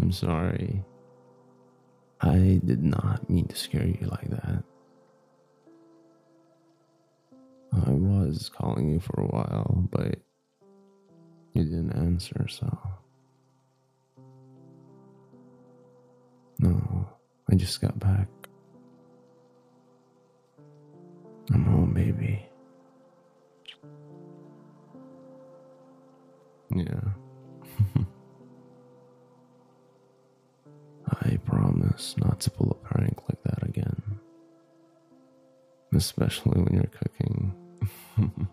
I'm sorry. I did not mean to scare you like that. I was calling you for a while, but you didn't answer, so. No, I just got back. I'm home, baby. Yeah. promise not to pull a prank like that again. Especially when you're cooking.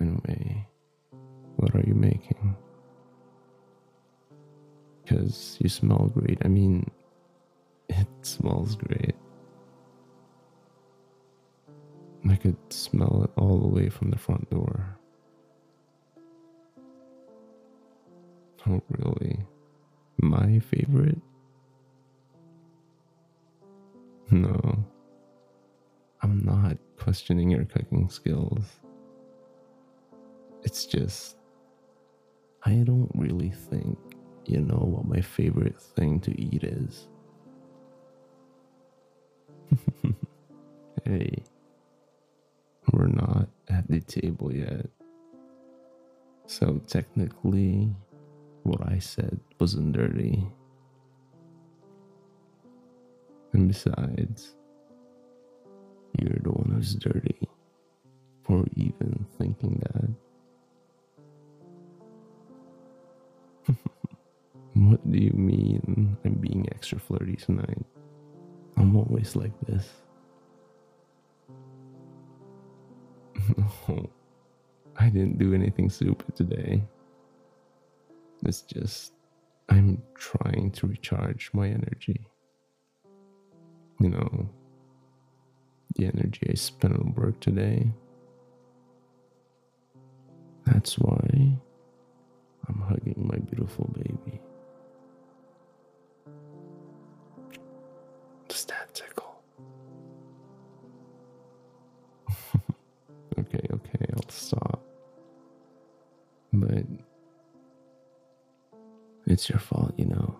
anyway, what are you making? Because you smell great. I mean, it smells great. I could smell it all the way from the front door. Oh, really? My favorite? No. I'm not questioning your cooking skills. It's just, I don't really think you know what my favorite thing to eat is. hey, we're not at the table yet. So technically, what I said wasn't dirty. And besides, you're the one who's dirty for even thinking that. what do you mean I'm being extra flirty tonight? I'm always like this. No, I didn't do anything stupid today. It's just, I'm trying to recharge my energy. You know, the energy I spent on work today. That's why I'm hugging my beautiful baby. Does that tickle? okay, okay, I'll stop. It's your fault, you know,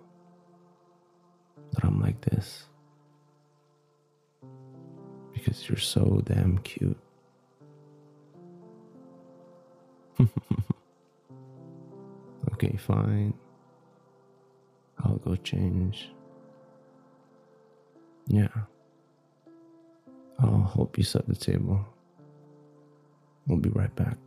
that I'm like this. Because you're so damn cute. okay, fine. I'll go change. Yeah. I'll help you set the table. We'll be right back.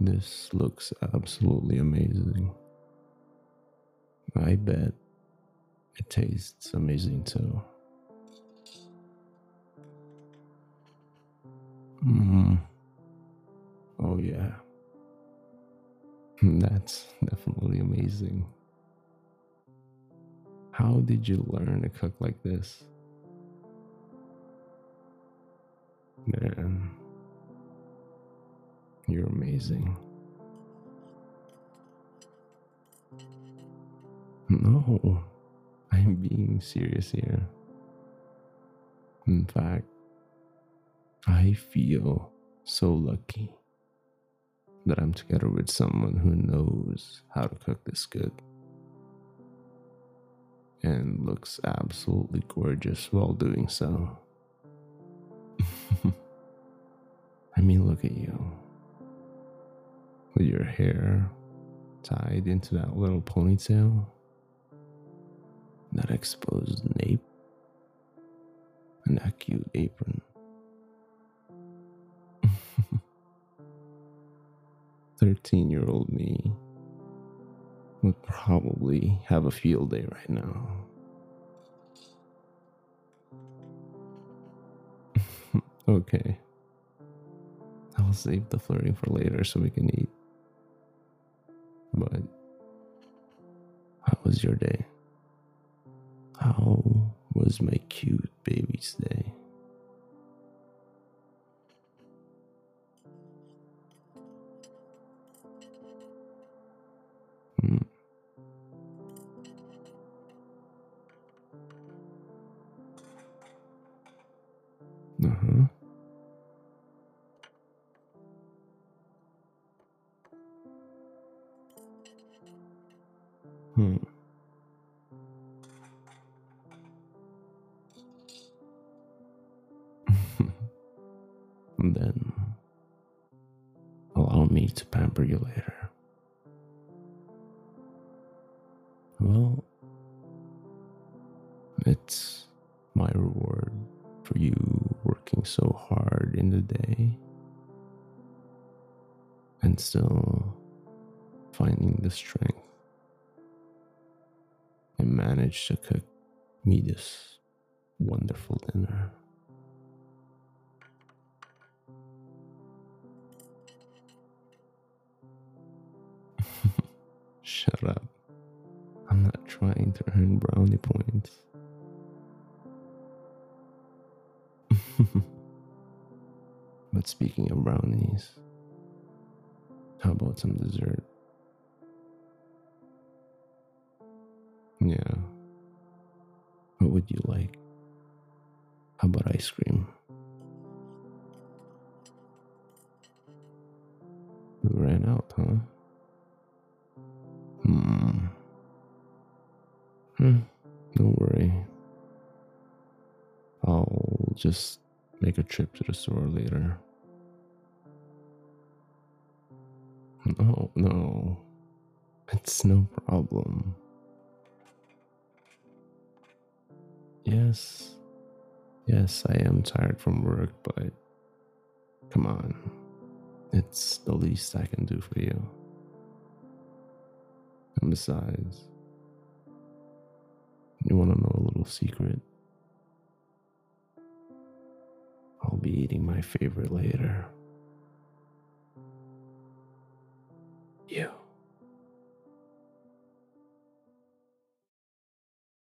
This looks absolutely amazing. I bet it tastes amazing too. Mm. Oh yeah. That's definitely amazing. How did you learn to cook like this? Man, you're amazing. No, I'm being serious here. In fact, I feel so lucky that I'm together with someone who knows how to cook this good and looks absolutely gorgeous while doing so. I mean, look at you with your hair tied into that little ponytail, that exposed nape, and that cute apron. 13 year old me would probably have a field day right now. okay. I'll save the flirting for later so we can eat. But how was your day? How was my cute baby's day? Hmm. then allow me to pamper you later. Well, it's my reward for you working so hard in the day and still finding the strength and manage to cook me this wonderful dinner. Shut up. I'm not trying to earn brownie points. but speaking of brownies, how about some dessert? Yeah. What would you like? How about ice cream? We ran out, huh? Hmm. Hmm. Don't worry. I'll just make a trip to the store later. No, no. It's no problem. Yes. Yes, I am tired from work, but come on. It's the least I can do for you. And besides, you want to know a little secret? I'll be eating my favorite later. You.